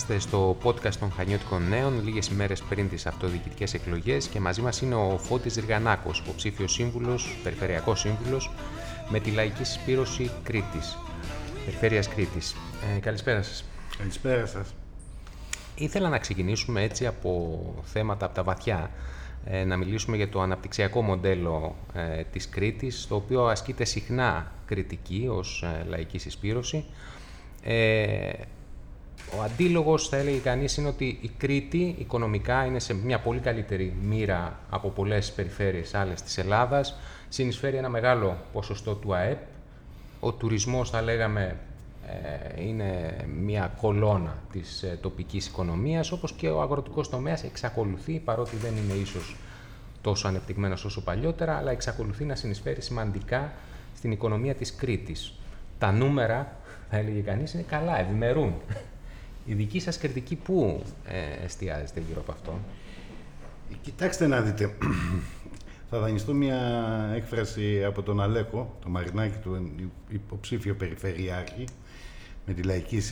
Είμαστε στο podcast των Χανιώτικων Νέων, λίγες ημέρες πριν τις αυτοδιοικητικές εκλογές και μαζί μας είναι ο Φώτης Ργανάκος, υποψήφιο σύμβουλος, περιφερειακός σύμβουλος, με τη Λαϊκή Συσπήρωση Κρήτης, Περιφέρειας Κρήτης. Ε, καλησπέρα σας. Καλησπέρα σας. Ήθελα να ξεκινήσουμε έτσι από θέματα από τα βαθιά, ε, να μιλήσουμε για το αναπτυξιακό μοντέλο ε, της Κρήτης, το οποίο ασκείται συχνά κριτική ως ε, λαϊκή συσπήρωση. Ε, ο αντίλογος, θα έλεγε κανείς, είναι ότι η Κρήτη οικονομικά είναι σε μια πολύ καλύτερη μοίρα από πολλές περιφέρειες άλλες της Ελλάδας. Συνεισφέρει ένα μεγάλο ποσοστό του ΑΕΠ. Ο τουρισμός, θα λέγαμε, ε, είναι μια κολόνα της ε, τοπικής οικονομίας, όπως και ο αγροτικός τομέας εξακολουθεί, παρότι δεν είναι ίσως τόσο ανεπτυγμένος όσο παλιότερα, αλλά εξακολουθεί να συνεισφέρει σημαντικά στην οικονομία της Κρήτης. Τα νούμερα, θα έλεγε κανείς, είναι καλά, ευημερούν. Η δική σας κριτική πού ε, εστιάζεται γύρω από αυτό; Κοιτάξτε να δείτε. Θα δανειστώ μια έκφραση από τον Αλέκο, το Μαρινάκη του υποψήφιο περιφερειάρχη, με τη λαϊκή,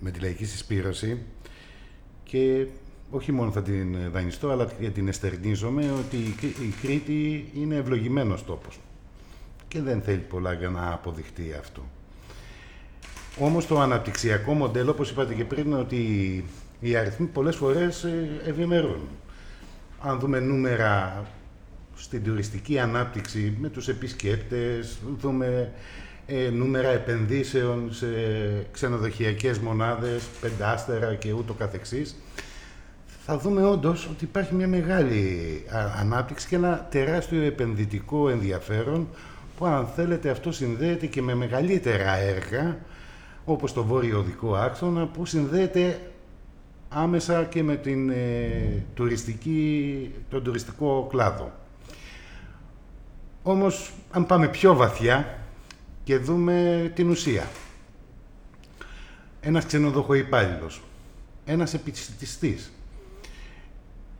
με τη λαϊκή συσπήρωση και όχι μόνο θα την δανειστώ, αλλά και την εστερνίζομαι ότι η Κρήτη είναι ευλογημένος τόπος και δεν θέλει πολλά για να αποδειχτεί αυτό. Όμως το αναπτυξιακό μοντέλο, όπως είπατε και πριν, ότι οι αριθμοί πολλές φορές ε, ευημερούν. Αν δούμε νούμερα στην τουριστική ανάπτυξη με τους επισκέπτες, δούμε ε, νούμερα επενδύσεων σε ξενοδοχειακές μονάδες, πεντάστερα και ούτω καθεξής, θα δούμε όντως ότι υπάρχει μια μεγάλη ανάπτυξη και ένα τεράστιο επενδυτικό ενδιαφέρον που αν θέλετε αυτό συνδέεται και με μεγαλύτερα έργα όπως το βόρειο οδικό άξονα που συνδέεται άμεσα και με την, ε, τουριστική, τον τουριστικό κλάδο. Όμως, αν πάμε πιο βαθιά και δούμε την ουσία. Ένας ξενοδοχοϊπάλληλος, ένας επιστηστής,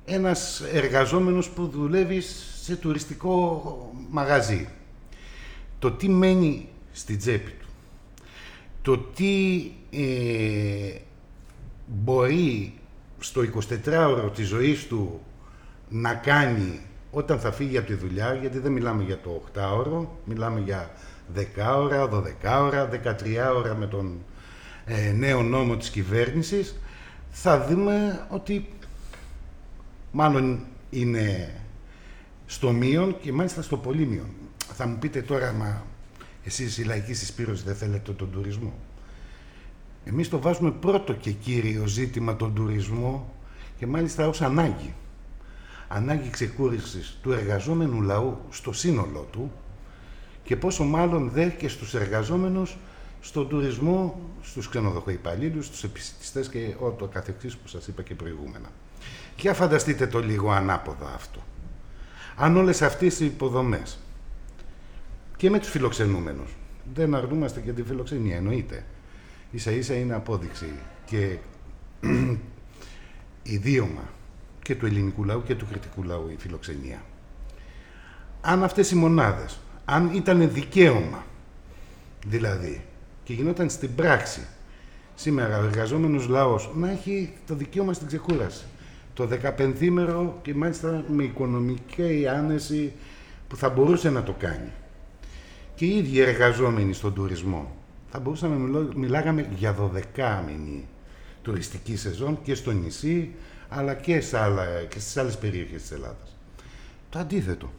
ένας εργαζόμενος που δουλεύει σε τουριστικό μαγαζί. Το τι μένει στη τσέπη του το τι ε, μπορεί στο 24ωρο της ζωής του να κάνει όταν θα φύγει από τη δουλειά, γιατί δεν μιλάμε για το 8ωρο, μιλάμε για 10 ώρα, 12 ώρα, 13 ώρα με τον ε, νέο νόμο της κυβέρνησης, θα δούμε ότι μάλλον είναι στο μείον και μάλιστα στο πολύ μείον. Θα μου πείτε τώρα, μα εσείς η λαϊκή συσπήρωση δεν θέλετε τον τουρισμό. Εμείς το βάζουμε πρώτο και κύριο ζήτημα τον τουρισμό και μάλιστα ως ανάγκη. Ανάγκη ξεκούρησης του εργαζόμενου λαού στο σύνολό του και πόσο μάλλον δε και στους εργαζόμενους στον τουρισμό, στους ξενοδοχοϊπαλλήλους, στους επιστηστές και ό,τι καθεξής που σας είπα και προηγούμενα. Για φανταστείτε το λίγο ανάποδα αυτό. Αν όλες αυτές οι υποδομές και με τους φιλοξενούμενους. Δεν αρνούμαστε και τη φιλοξενία, εννοείται. Ίσα ίσα είναι απόδειξη και ιδίωμα και του ελληνικού λαού και του κριτικού λαού η φιλοξενία. Αν αυτές οι μονάδες, αν ήταν δικαίωμα, δηλαδή, και γινόταν στην πράξη, σήμερα ο εργαζόμενος λαός να έχει το δικαίωμα στην ξεκούραση, το 15 και μάλιστα με οικονομική άνεση που θα μπορούσε να το κάνει και οι ίδιοι εργαζόμενοι στον τουρισμό. Θα μπορούσαμε να μιλάγαμε για 12 μήνυ τουριστική σεζόν και στο νησί, αλλά και, σε άλλα, και στις άλλες περιοχές της Ελλάδας. Το αντίθετο.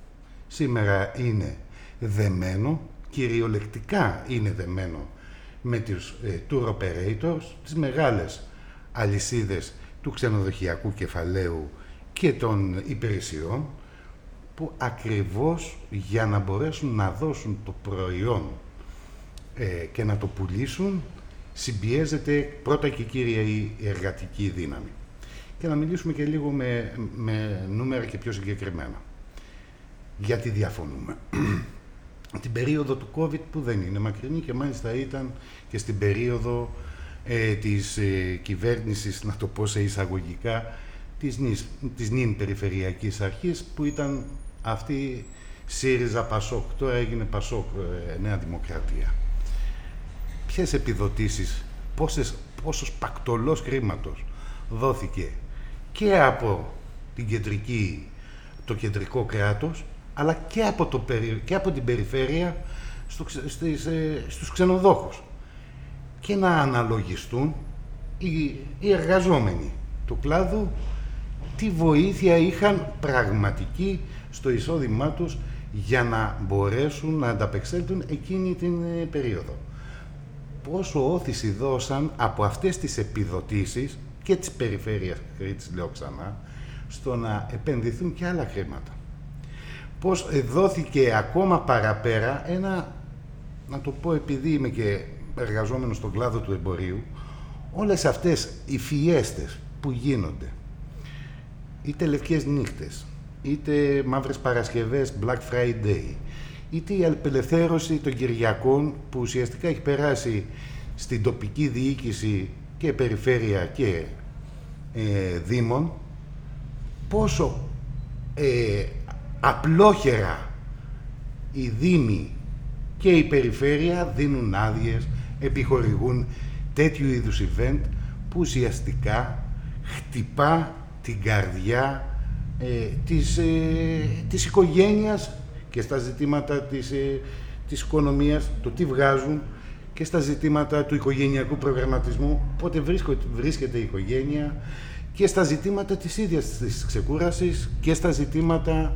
Σήμερα είναι δεμένο, κυριολεκτικά είναι δεμένο με τους ε, tour operators, τις μεγάλες αλυσίδες του ξενοδοχειακού κεφαλαίου και των υπηρεσιών, που ακριβώς για να μπορέσουν να δώσουν το προϊόν ε, και να το πουλήσουν συμπιέζεται πρώτα και κύρια η εργατική δύναμη. Και να μιλήσουμε και λίγο με, με νούμερα και πιο συγκεκριμένα. Γιατί διαφωνούμε. Την περίοδο του COVID που δεν είναι μακρινή και μάλιστα ήταν και στην περίοδο ε, της ε, κυβέρνησης, να το πω σε εισαγωγικά, της, της νυν περιφερειακής αρχής που ήταν αυτή ΣΥΡΙΖΑ Πασόκ, τώρα έγινε Πασόκ ε, Νέα Δημοκρατία. Ποιες επιδοτήσεις, πόσες πόσος πακτολός χρήματος δόθηκε και από την κεντρική, το κεντρικό κράτος, αλλά και από, το, και από την περιφέρεια στο, στις, ε, στους ξενοδόχους. Και να αναλογιστούν οι, οι εργαζόμενοι του κλάδου τι βοήθεια είχαν πραγματική στο εισόδημά τους για να μπορέσουν να ανταπεξέλθουν εκείνη την ε, περίοδο. Πόσο όθηση δώσαν από αυτές τις επιδοτήσεις και της περιφέρειας Κρήτης, λέω ξανά, στο να επενδυθούν και άλλα χρήματα. Πώς δόθηκε ακόμα παραπέρα ένα, να το πω επειδή είμαι και εργαζόμενος στον κλάδο του εμπορίου, όλες αυτές οι φιέστες που γίνονται, είτε λευκές νύχτες, είτε μαύρες Παρασκευές, Black Friday, είτε η απελευθέρωση των Κυριακών που ουσιαστικά έχει περάσει στην τοπική διοίκηση και περιφέρεια και ε, δήμων, πόσο ε, απλόχερα οι δήμοι και η περιφέρεια δίνουν άδειες, επιχορηγούν τέτοιου είδους event που ουσιαστικά χτυπά την καρδιά ε, της, ε, της οικογένειας και στα ζητήματα της, ε, της οικονομίας, το τι βγάζουν και στα ζητήματα του οικογενειακού προγραμματισμού, πότε βρίσκεται η οικογένεια και στα ζητήματα της ίδιας της ξεκούρασης και στα ζητήματα,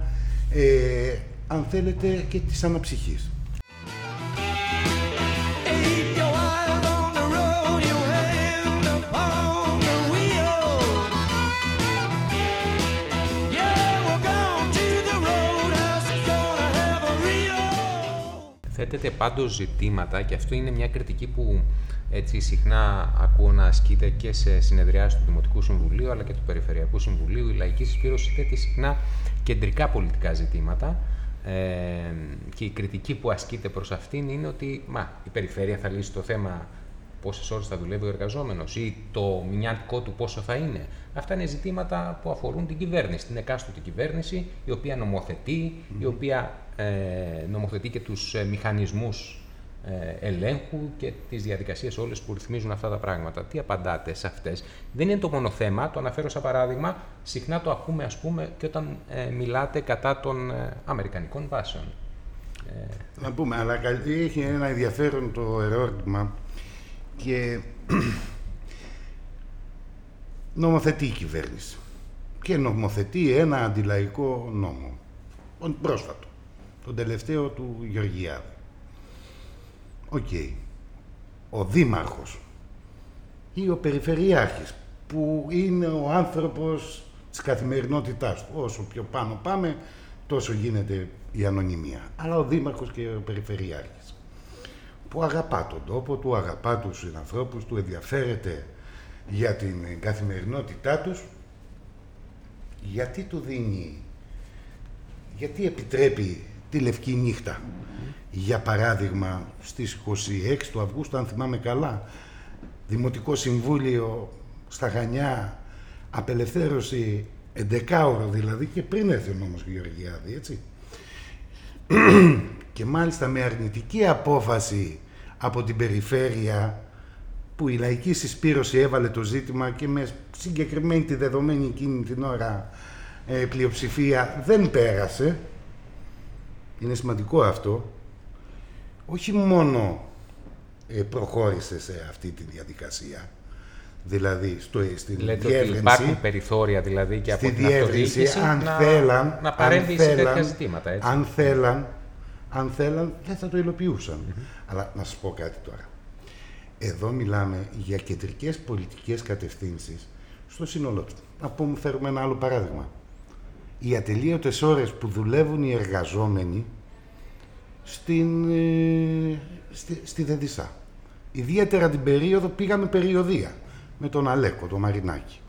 ε, αν θέλετε, και της αναψυχής. Θέτεται πάντως ζητήματα και αυτό είναι μια κριτική που έτσι συχνά ακούω να ασκείται και σε συνεδριάσεις του Δημοτικού Συμβουλίου αλλά και του Περιφερειακού Συμβουλίου. Η λαϊκή συσπήρωση θέτει συχνά κεντρικά πολιτικά ζητήματα ε, και η κριτική που ασκείται προς αυτήν είναι ότι μα, η περιφέρεια θα λύσει το θέμα πόσες ώρες θα δουλεύει ο εργαζόμενος ή το μηνιάτικό του πόσο θα είναι. Αυτά είναι ζητήματα που αφορούν την κυβέρνηση, την εκάστοτε κυβέρνηση, η οποία νομοθετεί, η οποία ε, νομοθετεί και τους ε, μηχανισμούς ε, ελέγχου και τις διαδικασίες όλες που ρυθμίζουν αυτά τα πράγματα. Τι απαντάτε σε αυτές; Δεν είναι το μόνο θέμα, το αναφέρω σαν παράδειγμα, συχνά το ακούμε ας πούμε και όταν ε, μιλάτε κατά των ε, Αμερικανικών βάσεων. Να πούμε, αλλά έχει ένα ενδιαφέρον το ερώτημα και νομοθετεί η κυβέρνηση. Και νομοθετεί ένα αντιλαϊκό νόμο. Πρόσφατο. Τον τελευταίο του Γεωργιάδη. Οκ. Ο Δήμαρχος ή ο Περιφερειάρχης που είναι ο άνθρωπος της καθημερινότητάς του. Όσο πιο πάνω πάμε, τόσο γίνεται η ανωνυμία. Αλλά ο Δήμαρχος και ο Περιφερειάρχης που αγαπά τον τόπο του, αγαπά τους συνανθρώπους του, ενδιαφέρεται για την καθημερινότητά τους, γιατί του δίνει, γιατί επιτρέπει τη Λευκή Νύχτα. Για παράδειγμα, στις 26 του Αυγούστου, αν θυμάμαι καλά, Δημοτικό Συμβούλιο στα Χανιά, απελευθέρωση 11 δηλαδή και πριν έρθει ο νόμος Γεωργιάδη, έτσι. Και μάλιστα με αρνητική απόφαση από την περιφέρεια που η λαϊκή συσπήρωση έβαλε το ζήτημα και με συγκεκριμένη τη δεδομένη εκείνη την ώρα ε, πλειοψηφία δεν πέρασε. Είναι σημαντικό αυτό. Όχι μόνο ε, προχώρησε σε αυτή τη διαδικασία, δηλαδή στο, στην Λέτε διεύρυνση. Ότι υπάρχουν περιθώρια δηλαδή και από την αυτοδιοίκηση αν να, θέλαν, να παρέμβει σε τέτοια ζητήματα. Έτσι. Αν θέλαν, αν θέλαν, δεν θα το υλοποιούσαν. Αλλά να σας πω κάτι τώρα. Εδώ μιλάμε για κεντρικές πολιτικές κατευθύνσεις στο σύνολό του. Να πούμε, φέρουμε ένα άλλο παράδειγμα. Οι ατελείωτες ώρες που δουλεύουν οι εργαζόμενοι στην, ε, στη, στη Δεδισά. Ιδιαίτερα την περίοδο πήγαμε περιοδία με τον Αλέκο, τον Μαρινάκη.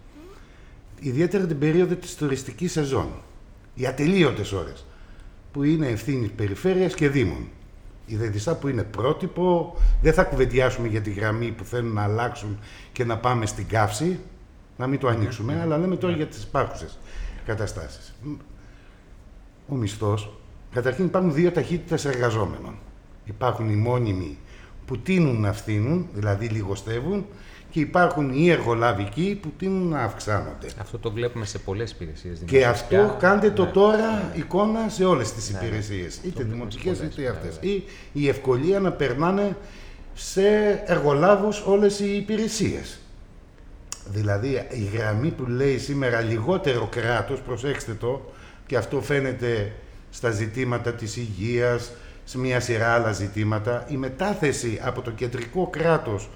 Ιδιαίτερα την περίοδο της τουριστικής σεζόν. Οι ατελείωτες ώρες που είναι ευθύνη περιφέρειας και δήμων. Η ΔΕΔΙΣΑ που είναι πρότυπο, δεν θα κουβεντιάσουμε για τη γραμμή που θέλουν να αλλάξουν και να πάμε στην καύση, να μην το ανοίξουμε, αλλά λέμε τώρα για τις υπάρχουσες καταστάσεις. Ο μισθός, καταρχήν υπάρχουν δύο ταχύτητες εργαζόμενων. Υπάρχουν οι μόνιμοι που τείνουν να φθήνουν, δηλαδή λιγοστεύουν, και υπάρχουν οι εργολαβικοί που τείνουν να αυξάνονται. Αυτό το βλέπουμε σε πολλές υπηρεσίες. Και αυτό κάντε το ναι. τώρα ναι. εικόνα σε όλες τις ναι. υπηρεσίες, είτε δημοτικές είτε αυτές. Ή η ευκολία να περνάνε σε εργολάβους όλες οι υπηρεσίες. Δηλαδή η γραμμή που λέει σήμερα λιγότερο κράτος, προσέξτε το, και αυτό φαίνεται στα ζητήματα της υγείας, σε μια σειρά άλλα ζητήματα, η μετάθεση από το κεντρικό κράτος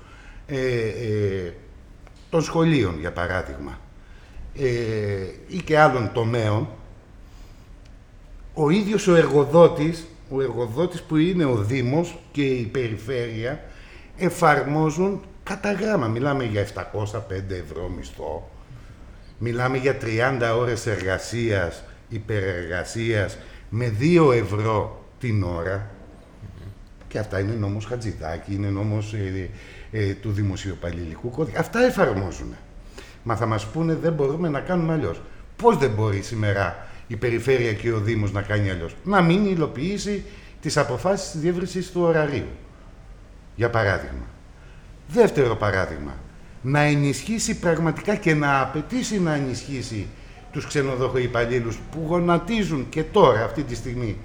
ε, ε, των σχολείων, για παράδειγμα, ε, ή και άλλων τομέων, ο ίδιος ο εργοδότης, ο εργοδότης που είναι ο Δήμος και η Περιφέρεια, εφαρμόζουν κατά γράμμα. Μιλάμε για 705 ευρώ μισθό, μιλάμε για 30 ώρες εργασίας, υπερεργασίας, με 2 ευρώ την ώρα. Και αυτά είναι νόμος Χατζηδάκη, είναι νόμος ε, ε, του Δημοσιοπαλληλικού Κώδικα. Αυτά εφαρμόζουν. Μα θα μας πούνε δεν μπορούμε να κάνουμε αλλιώς. Πώς δεν μπορεί σήμερα η Περιφέρεια και ο Δήμος να κάνει αλλιώς; Να μην υλοποιήσει τις αποφάσεις της διεύρυνσης του ωραρίου. Για παράδειγμα. Δεύτερο παράδειγμα. Να ενισχύσει πραγματικά και να απαιτήσει να ενισχύσει τους ξενοδοχοϊπαλλήλους που γονατίζουν και τώρα αυτή τη στιγμή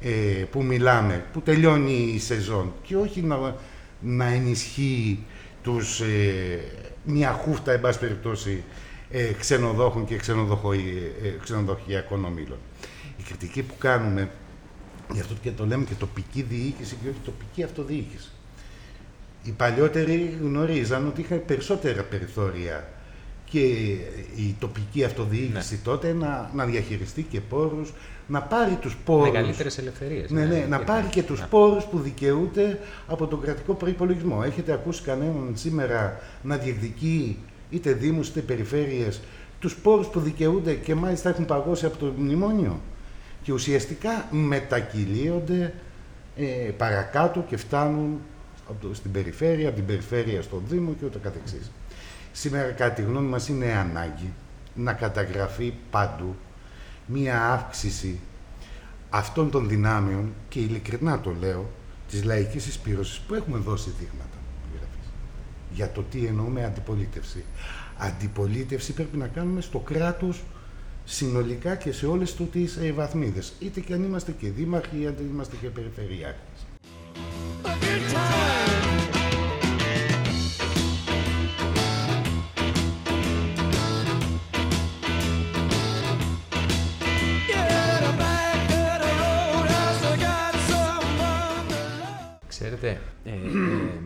ε, που μιλάμε, που τελειώνει η σεζόν και όχι να, να ενισχύει τους, ε, μια χούφτα, εν πάση περιπτώσει, ε, ξενοδόχων και ε, ξενοδοχειακών ομίλων. Η κριτική που κάνουμε, γι' αυτό και το λέμε και τοπική διοίκηση και όχι τοπική αυτοδιοίκηση. Οι παλιότεροι γνωρίζαν ότι είχαν περισσότερα περιθώρια και η τοπική αυτοδιοίκηση ναι. τότε να, να διαχειριστεί και πόρους, να πάρει τους πόρους... Μεγαλύτερες ελευθερίες. Ναι, ναι, να πάρει και τους ναι. πόρους που δικαιούται από τον κρατικό προϋπολογισμό. Έχετε ακούσει κανέναν σήμερα να διεκδικεί είτε δήμους είτε περιφέρειες τους πόρους που δικαιούνται και μάλιστα έχουν παγώσει από το μνημόνιο; Και ουσιαστικά μετακυλίονται ε, παρακάτω και φτάνουν στην περιφέρεια, από την περιφέρεια στον Δήμο και ούτω καθεξής. Σήμερα, κατά τη γνώμη μας, είναι ανάγκη να καταγραφεί παντού μία αύξηση αυτών των δυνάμεων και ειλικρινά το λέω, της λαϊκής εισπήρωσης που έχουμε δώσει δείγματα για το τι εννοούμε αντιπολίτευση. Αντιπολίτευση πρέπει να κάνουμε στο κράτος συνολικά και σε όλες του τις ε, βαθμίδες. Είτε και αν είμαστε και δήμαρχοι, είτε αν είμαστε και περιφερειάρχες. Ξέρετε, ε, ε,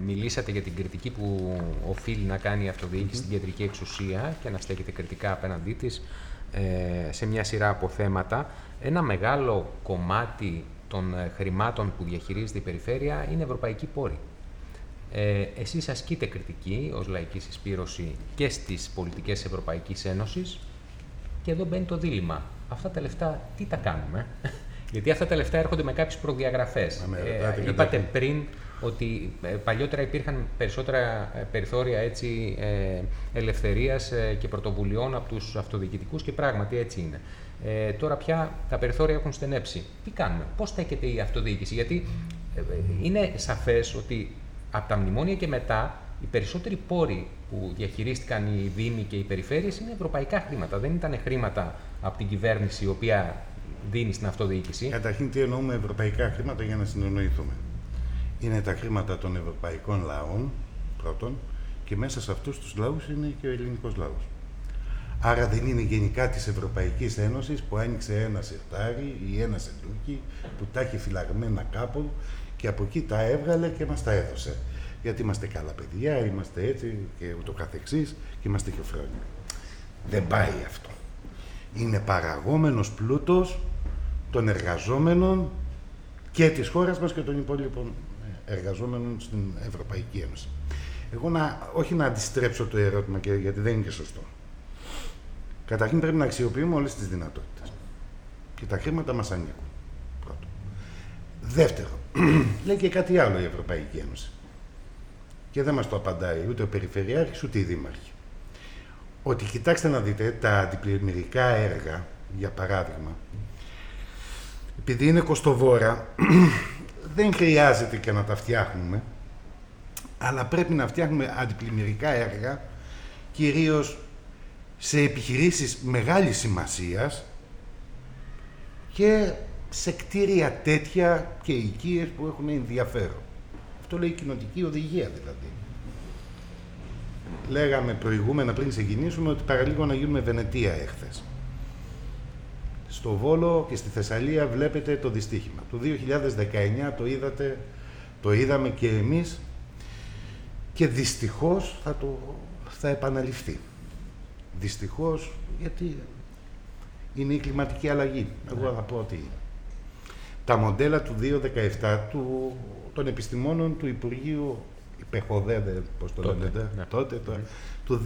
μιλήσατε για την κριτική που οφείλει να κάνει η αυτοδιοίκηση στην κεντρική εξουσία και να στέκεται κριτικά απέναντί της ε, σε μια σειρά από θέματα. Ένα μεγάλο κομμάτι των ε, χρημάτων που διαχειρίζεται η περιφέρεια είναι ευρωπαϊκή πόρη. Ε, εσείς ασκείτε κριτική ως λαϊκή συσπήρωση και στις πολιτικές Ευρωπαϊκής Ένωσης και εδώ μπαίνει το δίλημα. Αυτά τα λεφτά τι τα κάνουμε; Γιατί αυτά τα λεφτά έρχονται με κάποιες προδιαγραφές. Ε, είπατε πριν ότι ε, παλιότερα υπήρχαν περισσότερα ε, περιθώρια έτσι, ε, ελευθερίας και πρωτοβουλειών από τους αυτοδιοικητικούς και πράγματι έτσι είναι. Ε, τώρα πια τα περιθώρια έχουν στενέψει. Τι κάνουμε, πώς στέκεται η αυτοδιοίκηση, γιατί είναι σαφές ότι από τα μνημόνια και μετά οι περισσότεροι πόροι που διαχειρίστηκαν οι Δήμοι και οι Περιφέρειες είναι ευρωπαϊκά χρήματα. Δεν ήταν χρήματα από την κυβέρνηση η οποία δίνεις στην αυτοδιοίκηση. Καταρχήν, τι εννοούμε ευρωπαϊκά χρήματα για να συνεννοηθούμε. Είναι τα χρήματα των ευρωπαϊκών λαών, πρώτον, και μέσα σε αυτούς τους λαούς είναι και ο ελληνικός λαός. Άρα δεν είναι γενικά της Ευρωπαϊκής Ένωσης που άνοιξε ένα σερτάρι ή ένα σεντούκι που τα έχει φυλαγμένα κάπου και από εκεί τα έβγαλε και μας τα έδωσε. Γιατί είμαστε καλά παιδιά, είμαστε έτσι και ούτω καθεξής και είμαστε και χρόνια. Δεν πάει αυτό. Είναι παραγόμενος πλούτος των εργαζόμενων και της χώρας μας και των υπόλοιπων εργαζόμενων στην Ευρωπαϊκή Ένωση. Εγώ να, όχι να αντιστρέψω το ερώτημα και, γιατί δεν είναι και σωστό. Καταρχήν πρέπει να αξιοποιούμε όλες τις δυνατότητες. Και τα χρήματα μας ανήκουν. Πρώτο. Δεύτερο, λέει και κάτι άλλο η Ευρωπαϊκή Ένωση. Και δεν μας το απαντάει ούτε ο Περιφερειάρχης ούτε οι Δήμαρχοι. Ότι κοιτάξτε να δείτε τα αντιπλημμυρικά έργα, για παράδειγμα, επειδή είναι κοστοβόρα, δεν χρειάζεται και να τα φτιάχνουμε, αλλά πρέπει να φτιάχνουμε αντιπλημμυρικά έργα, κυρίως σε επιχειρήσεις μεγάλης σημασίας και σε κτίρια τέτοια και οικίες που έχουν ενδιαφέρον. Αυτό λέει η κοινοτική οδηγία δηλαδή. Λέγαμε προηγούμενα πριν ξεκινήσουμε ότι παραλίγο να γίνουμε Βενετία έχθες. Στο Βόλο και στη Θεσσαλία βλέπετε το δυστύχημα. Το 2019 το είδατε, το είδαμε και εμείς και δυστυχώς θα, το, θα επαναληφθεί. Δυστυχώς γιατί είναι η κλιματική αλλαγή. Εγώ θα πω ότι τα μοντέλα του 2017 του, των επιστημόνων του Υπουργείου Υπεχοδέδε, πώς το τότε, λέτε, ναι. τότε, το, του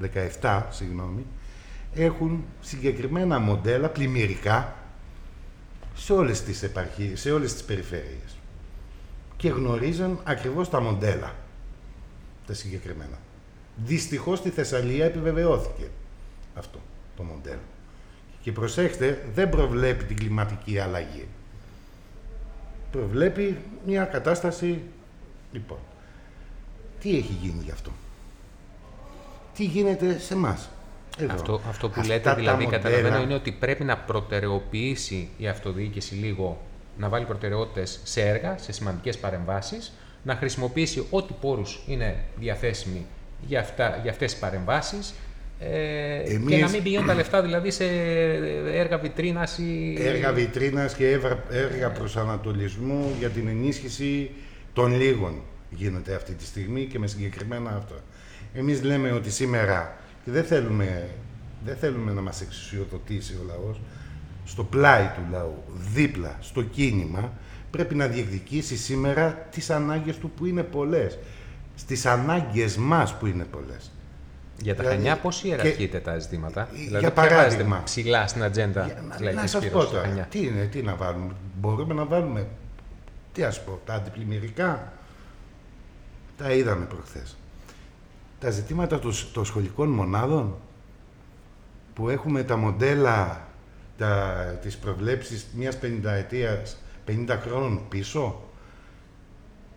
2018, 17, συγγνώμη, έχουν συγκεκριμένα μοντέλα πλημμυρικά σε όλες τις επαρχίες, σε όλες τις περιφέρειες. Και γνωρίζαν ακριβώς τα μοντέλα, τα συγκεκριμένα. Δυστυχώς στη Θεσσαλία επιβεβαιώθηκε αυτό το μοντέλο. Και προσέξτε, δεν προβλέπει την κλιματική αλλαγή. Προβλέπει μια κατάσταση... Λοιπόν, τι έχει γίνει γι' αυτό; Τι γίνεται σε εμά. Αυτό, αυτό που λέτε δηλαδή μοντέλα... καταλαβαίνω είναι ότι πρέπει να προτεραιοποιήσει η αυτοδιοίκηση λίγο, να βάλει προτεραιότητες σε έργα, σε σημαντικές παρεμβάσεις, να χρησιμοποιήσει ό,τι πόρους είναι διαθέσιμοι για, αυτά, για αυτές τις παρεμβάσεις ε, Και να μην πηγαίνουν τα λεφτά δηλαδή σε έργα βιτρίνας ή... Έργα βιτρίνας και έργα προσανατολισμού για την ενίσχυση των λίγων γίνεται αυτή τη στιγμή και με συγκεκριμένα αυτά. Εμείς λέμε ότι σήμερα, και δεν θέλουμε, δεν θέλουμε να μας εξουσιοδοτήσει ο λαός, στο πλάι του λαού, δίπλα στο κίνημα, πρέπει να διεκδικήσει σήμερα τις ανάγκες του που είναι πολλές. Στις ανάγκες μας που είναι πολλές. Για τα δηλαδή, Χανιά πώς ιεραρχείτε τα ζητήματα, δηλαδή, για παράδειγμα, ψηλά στην ατζέντα για, Να σας πω τώρα, τι είναι, τι να βάλουμε, μπορούμε να βάλουμε, τι ας πω, τα αντιπλημμυρικά, τα είδαμε προχθές. Τα ζητήματα των, σχολικών μονάδων, που έχουμε τα μοντέλα, τα, τις προβλέψεις μιας πενηνταετίας, 50 χρόνων πίσω,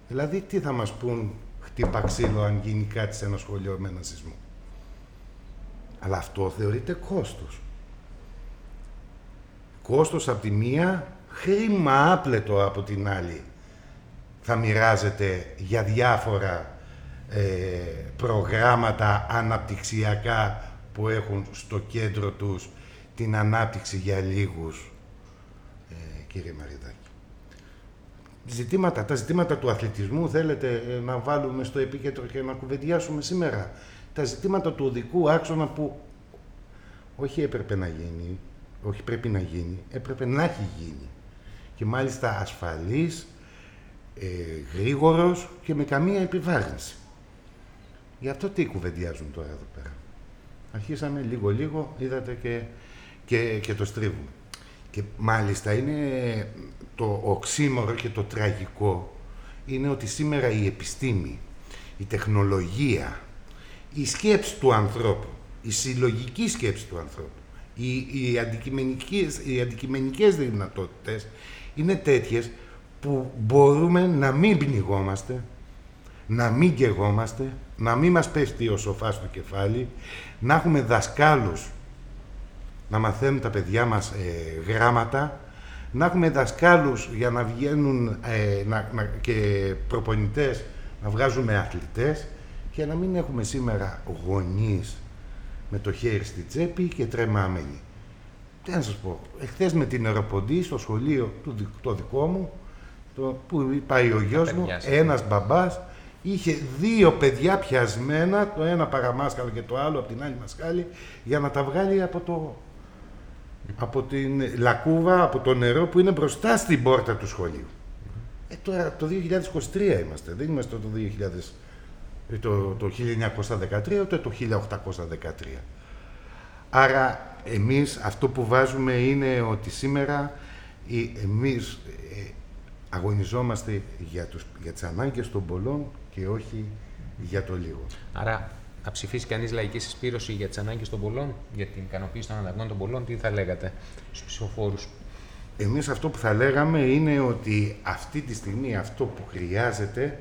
δηλαδή τι θα μας πούν χτύπα ξύλο αν γίνει κάτι σε ένα σχολείο με ένα σεισμό. Αλλά αυτό θεωρείται κόστος. Κόστος από τη μία, χρήμα άπλετο από την άλλη. Θα μοιράζεται για διάφορα ε, προγράμματα αναπτυξιακά που έχουν στο κέντρο τους την ανάπτυξη για λίγους, ε, κύριε Μαριδάκη. Ζητήματα, τα ζητήματα του αθλητισμού θέλετε ε, να βάλουμε στο επίκεντρο και να κουβεντιάσουμε σήμερα τα ζητήματα του οδικού άξονα που όχι έπρεπε να γίνει, όχι πρέπει να γίνει, έπρεπε να έχει γίνει. Και μάλιστα ασφαλής, ε, γρήγορος και με καμία επιβάρυνση. Γι' αυτό τι κουβεντιάζουν τώρα εδώ πέρα. Αρχίσαμε λίγο-λίγο, είδατε και, και, και το στρίβουμε. Και μάλιστα είναι το οξύμορο και το τραγικό είναι ότι σήμερα η επιστήμη, η τεχνολογία, η σκέψη του ανθρώπου, η συλλογική σκέψη του ανθρώπου, οι, οι, αντικειμενικές, οι αντικειμενικές δυνατότητες είναι τέτοιες που μπορούμε να μην πνιγόμαστε, να μην καιγόμαστε, να μην μας πέφτει ο σοφάς στο κεφάλι, να έχουμε δασκάλους να μαθαίνουν τα παιδιά μας ε, γράμματα, να έχουμε δασκάλους για να βγαίνουν ε, να, να, και προπονητές να βγάζουμε αθλητές, και να μην έχουμε σήμερα γονείς με το χέρι στη τσέπη και τρεμάμενοι. Τι να σας πω, εχθές με την αεροποντή στο σχολείο του, το δικό μου, το, που πάει ο γιος μου, ένας μπαμπάς, είχε δύο παιδιά πιασμένα, το ένα παραμάσκαλο και το άλλο από την άλλη μασκάλη, για να τα βγάλει από, το, από την λακκούβα, από το νερό που είναι μπροστά στην πόρτα του σχολείου. Ε, τώρα το 2023 είμαστε, δεν είμαστε το 2000 το, το 1913 ούτε το 1813. Άρα εμείς αυτό που βάζουμε είναι ότι σήμερα εμείς ε, αγωνιζόμαστε για, τους, για τις ανάγκες των πολλών και όχι για το λίγο. Άρα να ψηφίσει κανείς λαϊκή συσπήρωση για τις ανάγκες των πολλών, για την ικανοποίηση των αναγκών των πολλών, τι θα λέγατε στους ψηφοφόρους; Εμείς αυτό που θα λέγαμε είναι ότι αυτή τη στιγμή αυτό που χρειάζεται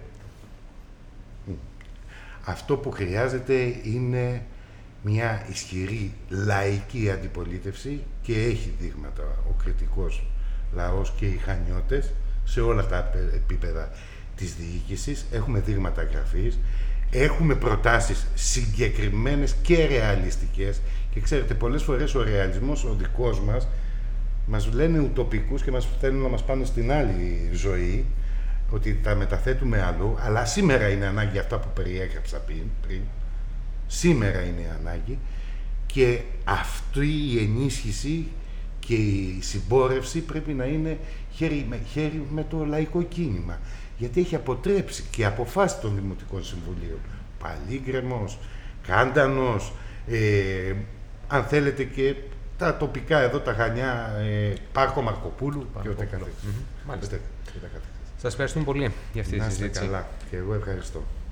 Αυτό που χρειάζεται είναι μια ισχυρή λαϊκή αντιπολίτευση και έχει δείγματα ο κριτικός λαός και οι χανιώτες σε όλα τα επίπεδα της διοίκησης. Έχουμε δείγματα γραφής, έχουμε προτάσεις συγκεκριμένες και ρεαλιστικές. Και ξέρετε πολλές φορές ο ρεαλισμός ο δικός μας μας λένε ουτοπικούς και μας θέλουν να μας πάνε στην άλλη ζωή ότι τα μεταθέτουμε αλλού, αλλά σήμερα είναι ανάγκη αυτά που περιέγραψα πριν, σήμερα είναι ανάγκη. Και αυτή η ενίσχυση και η συμπόρευση πρέπει να είναι χέρι με, χέρι με το λαϊκό κίνημα. Γιατί έχει αποτρέψει και αποφάσει των Δημοτικών Συμβουλίων. Παλίγκρεμος, Κάντανος, ε, αν θέλετε και τα τοπικά εδώ, τα Χανιά, ε, Πάρκο Μαρκοπούλου και ό,τι καθεξής. Μάλιστα. Σας ευχαριστούμε πολύ για αυτή τη συζήτηση. καλά και εγώ ευχαριστώ.